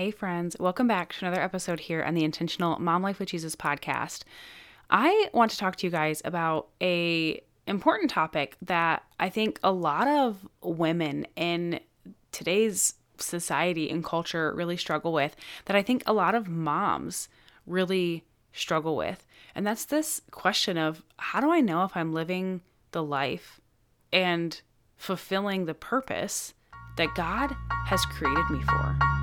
Hey, friends, welcome back to another episode here on the Intentional Mom Life with Jesus podcast. I want to talk to you guys about a important topic that I think a lot of women in today's society and culture really struggle with, that I think a lot of moms really struggle with. And that's this question of how do I know if I'm living the life and fulfilling the purpose that God has created me for?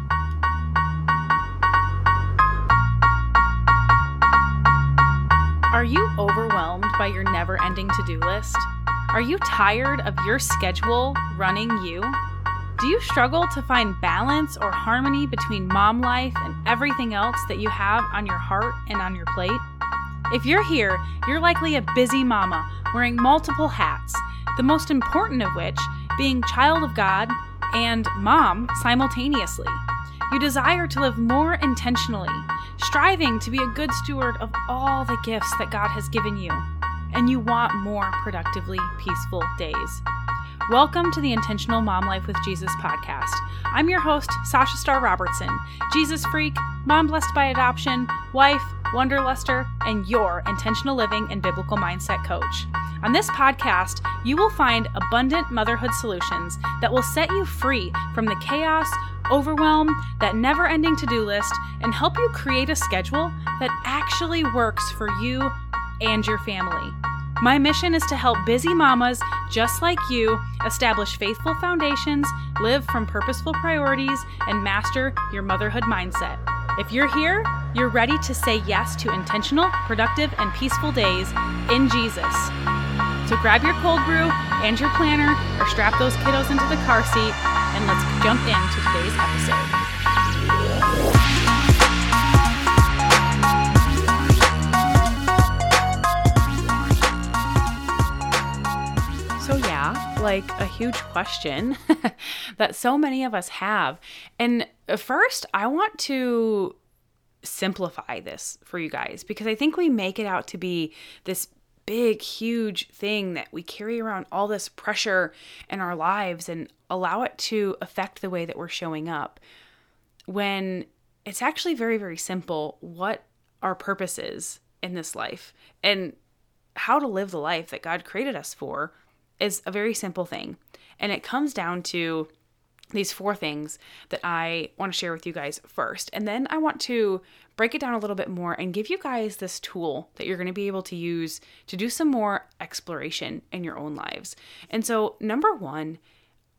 Are you overwhelmed by your never ending to do list? Are you tired of your schedule running you? Do you struggle to find balance or harmony between mom life and everything else that you have on your heart and on your plate? If you're here, you're likely a busy mama wearing multiple hats, the most important of which being child of God and mom simultaneously. You desire to live more intentionally, striving to be a good steward of all the gifts that God has given you, and you want more productively peaceful days. Welcome to the Intentional Mom Life with Jesus podcast. I'm your host, Sasha Starr Robertson, Jesus freak, mom blessed by adoption, wife, wonderluster, and your intentional living and biblical mindset coach. On this podcast, you will find abundant motherhood solutions that will set you free from the chaos, overwhelm, that never ending to do list, and help you create a schedule that actually works for you and your family. My mission is to help busy mamas just like you establish faithful foundations, live from purposeful priorities, and master your motherhood mindset. If you're here, you're ready to say yes to intentional, productive, and peaceful days in Jesus. So grab your cold brew and your planner or strap those kiddos into the car seat and let's jump into today's episode. So, yeah, like a huge question that so many of us have. And first, I want to simplify this for you guys because I think we make it out to be this big, huge thing that we carry around all this pressure in our lives and allow it to affect the way that we're showing up. When it's actually very, very simple what our purpose is in this life and how to live the life that God created us for is a very simple thing. And it comes down to these four things that I want to share with you guys first. And then I want to break it down a little bit more and give you guys this tool that you're going to be able to use to do some more exploration in your own lives. And so, number one,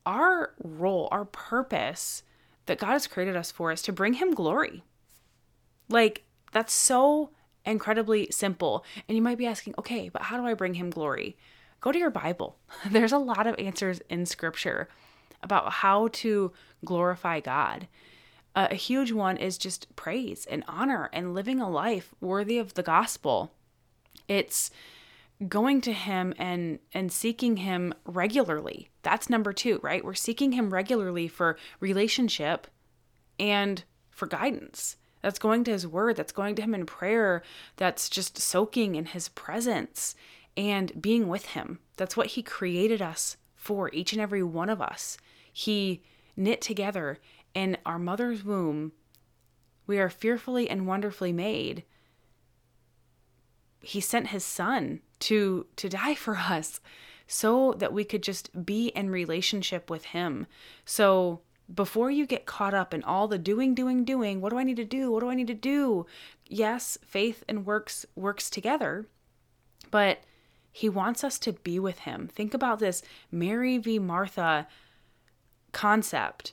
our role, our purpose that God has created us for is to bring Him glory. Like, that's so incredibly simple. And you might be asking, okay, but how do I bring Him glory? Go to your Bible. There's a lot of answers in Scripture about how to glorify God. A huge one is just praise and honor and living a life worthy of the gospel. It's going to him and and seeking him regularly. That's number 2, right? We're seeking him regularly for relationship and for guidance. That's going to his word, that's going to him in prayer, that's just soaking in his presence and being with him. That's what he created us for, each and every one of us. He knit together in our mother's womb. We are fearfully and wonderfully made. He sent his son to to die for us so that we could just be in relationship with him. So before you get caught up in all the doing doing doing, what do I need to do? What do I need to do? Yes, faith and works works together. But he wants us to be with him. Think about this Mary v. Martha concept.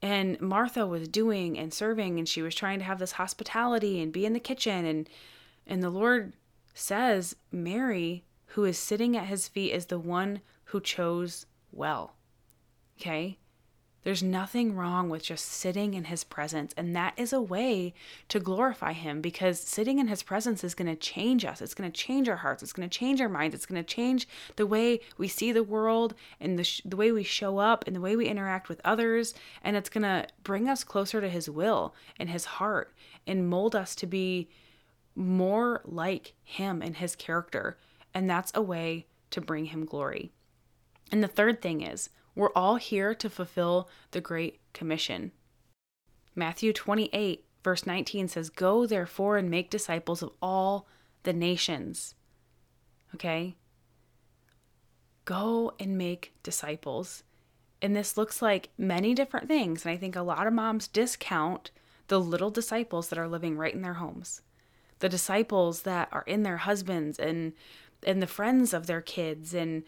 And Martha was doing and serving and she was trying to have this hospitality and be in the kitchen and and the Lord says Mary who is sitting at his feet is the one who chose well. Okay? There's nothing wrong with just sitting in his presence. And that is a way to glorify him because sitting in his presence is going to change us. It's going to change our hearts. It's going to change our minds. It's going to change the way we see the world and the, sh- the way we show up and the way we interact with others. And it's going to bring us closer to his will and his heart and mold us to be more like him and his character. And that's a way to bring him glory. And the third thing is, we're all here to fulfill the Great Commission. Matthew 28, verse 19 says, Go therefore and make disciples of all the nations. Okay? Go and make disciples. And this looks like many different things. And I think a lot of moms discount the little disciples that are living right in their homes, the disciples that are in their husbands and and the friends of their kids and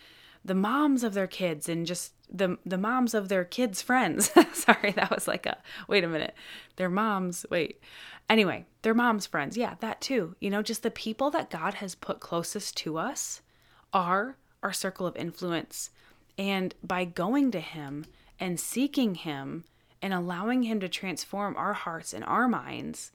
the moms of their kids and just the the moms of their kids' friends. Sorry, that was like a wait a minute. Their moms, wait. Anyway, their moms' friends. Yeah, that too. You know, just the people that God has put closest to us are our circle of influence. And by going to him and seeking him and allowing him to transform our hearts and our minds,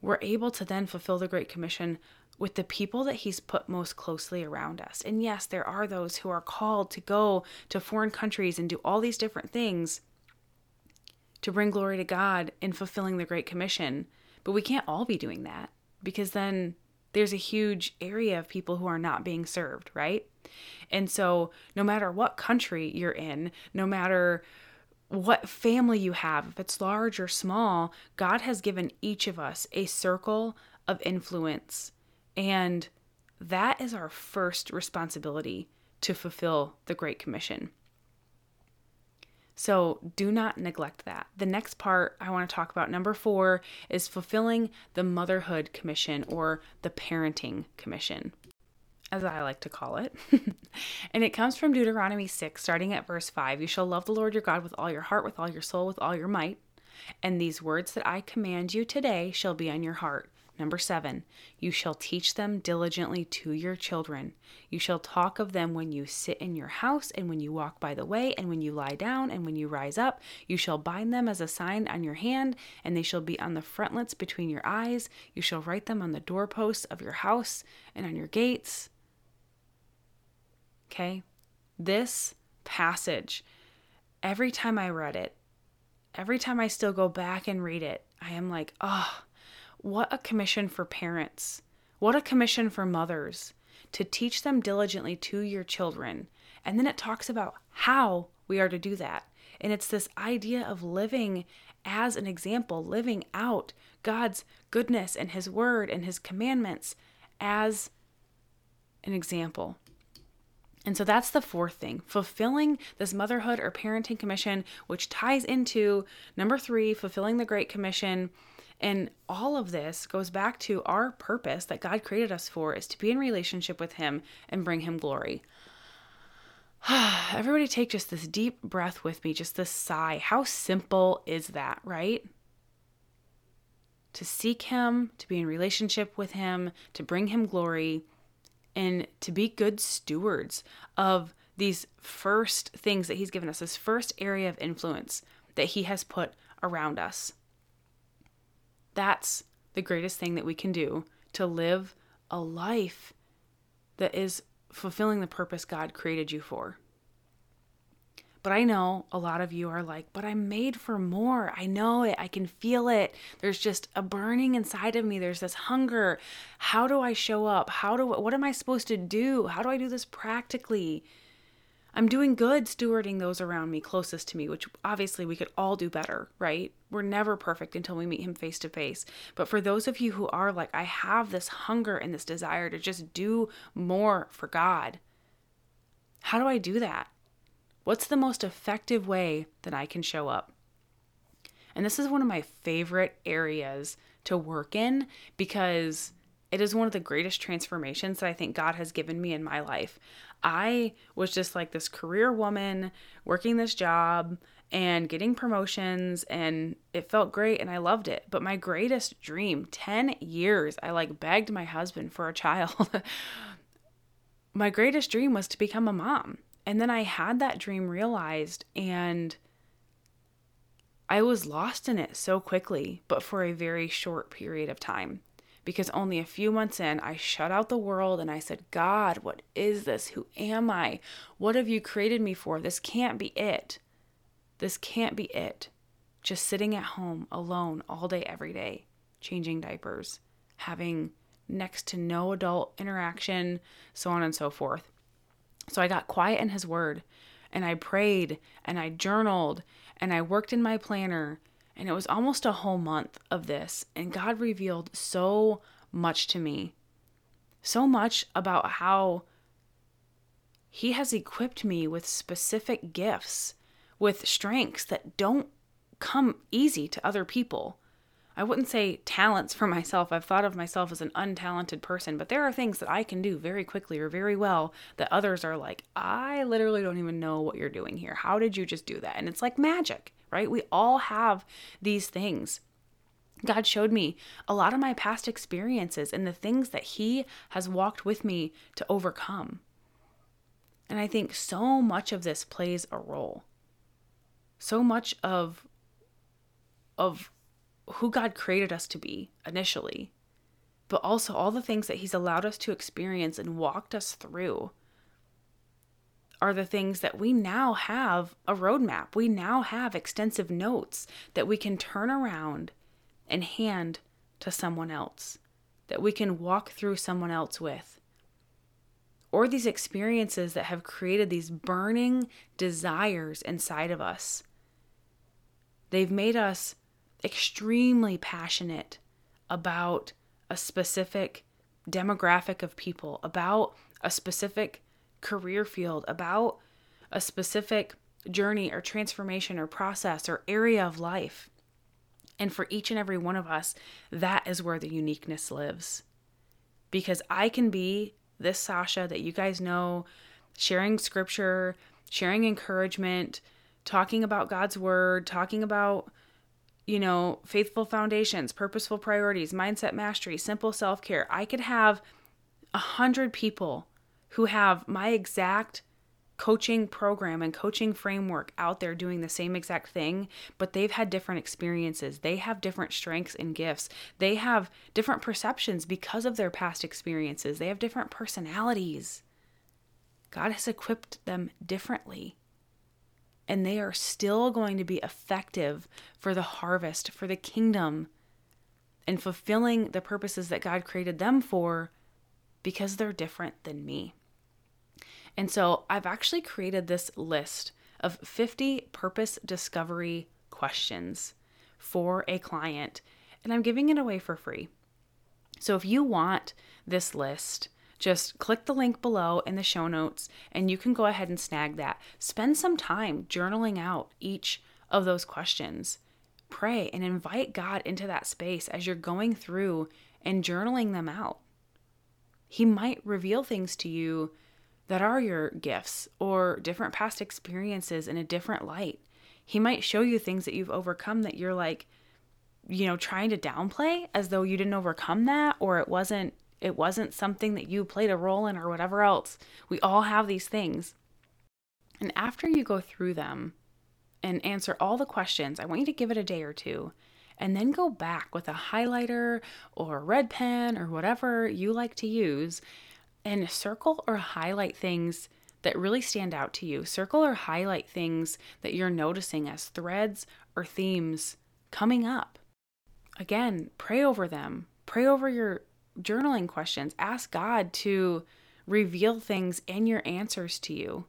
we're able to then fulfill the great commission with the people that he's put most closely around us. And yes, there are those who are called to go to foreign countries and do all these different things to bring glory to God in fulfilling the Great Commission. But we can't all be doing that because then there's a huge area of people who are not being served, right? And so, no matter what country you're in, no matter what family you have, if it's large or small, God has given each of us a circle of influence and that is our first responsibility to fulfill the Great Commission. So do not neglect that. The next part I want to talk about, number four, is fulfilling the Motherhood Commission or the Parenting Commission, as I like to call it. and it comes from Deuteronomy 6, starting at verse 5. You shall love the Lord your God with all your heart, with all your soul, with all your might. And these words that I command you today shall be on your heart. Number seven, you shall teach them diligently to your children. You shall talk of them when you sit in your house, and when you walk by the way, and when you lie down, and when you rise up. You shall bind them as a sign on your hand, and they shall be on the frontlets between your eyes. You shall write them on the doorposts of your house and on your gates. Okay? This passage, every time I read it, every time I still go back and read it, I am like, oh, what a commission for parents. What a commission for mothers to teach them diligently to your children. And then it talks about how we are to do that. And it's this idea of living as an example, living out God's goodness and His word and His commandments as an example. And so that's the fourth thing fulfilling this motherhood or parenting commission, which ties into number three, fulfilling the Great Commission and all of this goes back to our purpose that God created us for is to be in relationship with Him and bring Him glory. Everybody take just this deep breath with me, just this sigh. How simple is that, right? To seek Him, to be in relationship with Him, to bring Him glory, and to be good stewards of these first things that He's given us, this first area of influence that He has put around us. That's the greatest thing that we can do to live a life that is fulfilling the purpose God created you for. But I know a lot of you are like, but I'm made for more. I know it. I can feel it. There's just a burning inside of me. There's this hunger. How do I show up? How do what am I supposed to do? How do I do this practically? I'm doing good stewarding those around me closest to me, which obviously we could all do better, right? We're never perfect until we meet him face to face. But for those of you who are like, I have this hunger and this desire to just do more for God, how do I do that? What's the most effective way that I can show up? And this is one of my favorite areas to work in because it is one of the greatest transformations that I think God has given me in my life. I was just like this career woman working this job and getting promotions and it felt great and I loved it. But my greatest dream, 10 years, I like begged my husband for a child. my greatest dream was to become a mom. And then I had that dream realized and I was lost in it so quickly, but for a very short period of time because only a few months in, I shut out the world and I said, God, what is this? Who am I? What have you created me for? This can't be it. This can't be it. Just sitting at home alone all day, every day, changing diapers, having next to no adult interaction, so on and so forth. So I got quiet in His Word and I prayed and I journaled and I worked in my planner And it was almost a whole month of this. And God revealed so much to me. So much about how He has equipped me with specific gifts, with strengths that don't come easy to other people. I wouldn't say talents for myself. I've thought of myself as an untalented person, but there are things that I can do very quickly or very well that others are like, I literally don't even know what you're doing here. How did you just do that? And it's like magic, right? We all have these things. God showed me a lot of my past experiences and the things that He has walked with me to overcome. And I think so much of this plays a role. So much of of who God created us to be initially, but also all the things that He's allowed us to experience and walked us through are the things that we now have a roadmap. We now have extensive notes that we can turn around and hand to someone else, that we can walk through someone else with. Or these experiences that have created these burning desires inside of us. They've made us extremely passionate about a specific demographic of people, about a specific career field, about a specific journey or transformation or process or area of life. And for each and every one of us, that is where the uniqueness lives. Because I can be this Sasha that you guys know, sharing scripture, sharing encouragement, talking about God's word, talking about you know, faithful foundations, purposeful priorities, mindset mastery, simple self care. I could have a hundred people who have my exact coaching program and coaching framework out there doing the same exact thing, but they've had different experiences. They have different strengths and gifts. They have different perceptions because of their past experiences. They have different personalities. God has equipped them differently and they are still going to be effective for the harvest, for the kingdom, and fulfilling the purposes that God created them for because they're different than me. And so I've actually created this list of 50 purpose discovery questions for a client, and I'm giving it away for free. So if you want this list, just click the link below in the show notes and you can go ahead and snag that. Spend some time journaling out each of those questions. Pray and invite God into that space as you're going through and journaling them out. He might reveal things to you that are your gifts or different past experiences in a different light. He might show you things that you've overcome that you're like, you know, trying to downplay as though you didn't overcome that or it wasn't it wasn't something that you played a role in or whatever else. We all have these things. And after you go through them and answer all the questions, I want you to give it a day or two and then go back with a highlighter or a red pen or whatever you like to use and circle or highlight things that really stand out to you. Circle or highlight things that you're noticing as threads or themes coming up. Again, pray over them. Pray over your journaling questions. Ask God to reveal things in your answers to you.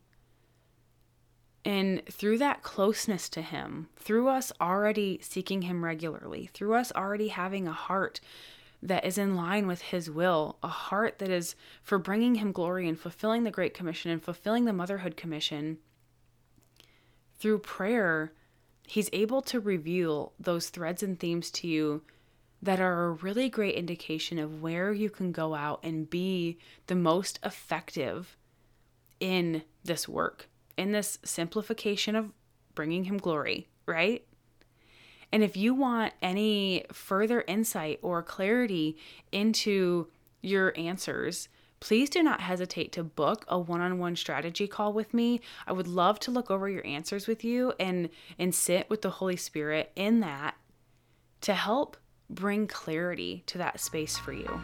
And through that closeness to Him, through us already seeking Him regularly, through us already having a heart that is in line with His will, a heart that is for bringing Him glory and fulfilling the Great Commission and fulfilling the Motherhood Commission, through prayer, He's able to reveal those threads and themes to you that are a really great indication of where you can go out and be the most effective in this work, in this simplification of bringing Him glory, right? And if you want any further insight or clarity into your answers, please do not hesitate to book a one-on-one strategy call with me. I would love to look over your answers with you and and sit with the Holy Spirit in that to help bring clarity to that space for you.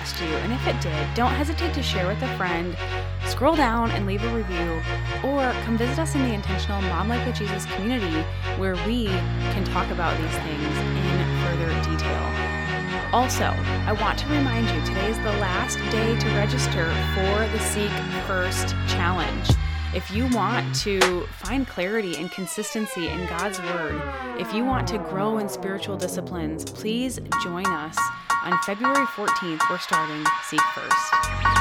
You. And if it did, don't hesitate to share with a friend, scroll down and leave a review, or come visit us in the Intentional Mom Life with Jesus community where we can talk about these things in further detail. Also, I want to remind you today is the last day to register for the Seek First Challenge. If you want to find clarity and consistency in God's Word, if you want to grow in spiritual disciplines, please join us on February 14th. We're starting Seek First.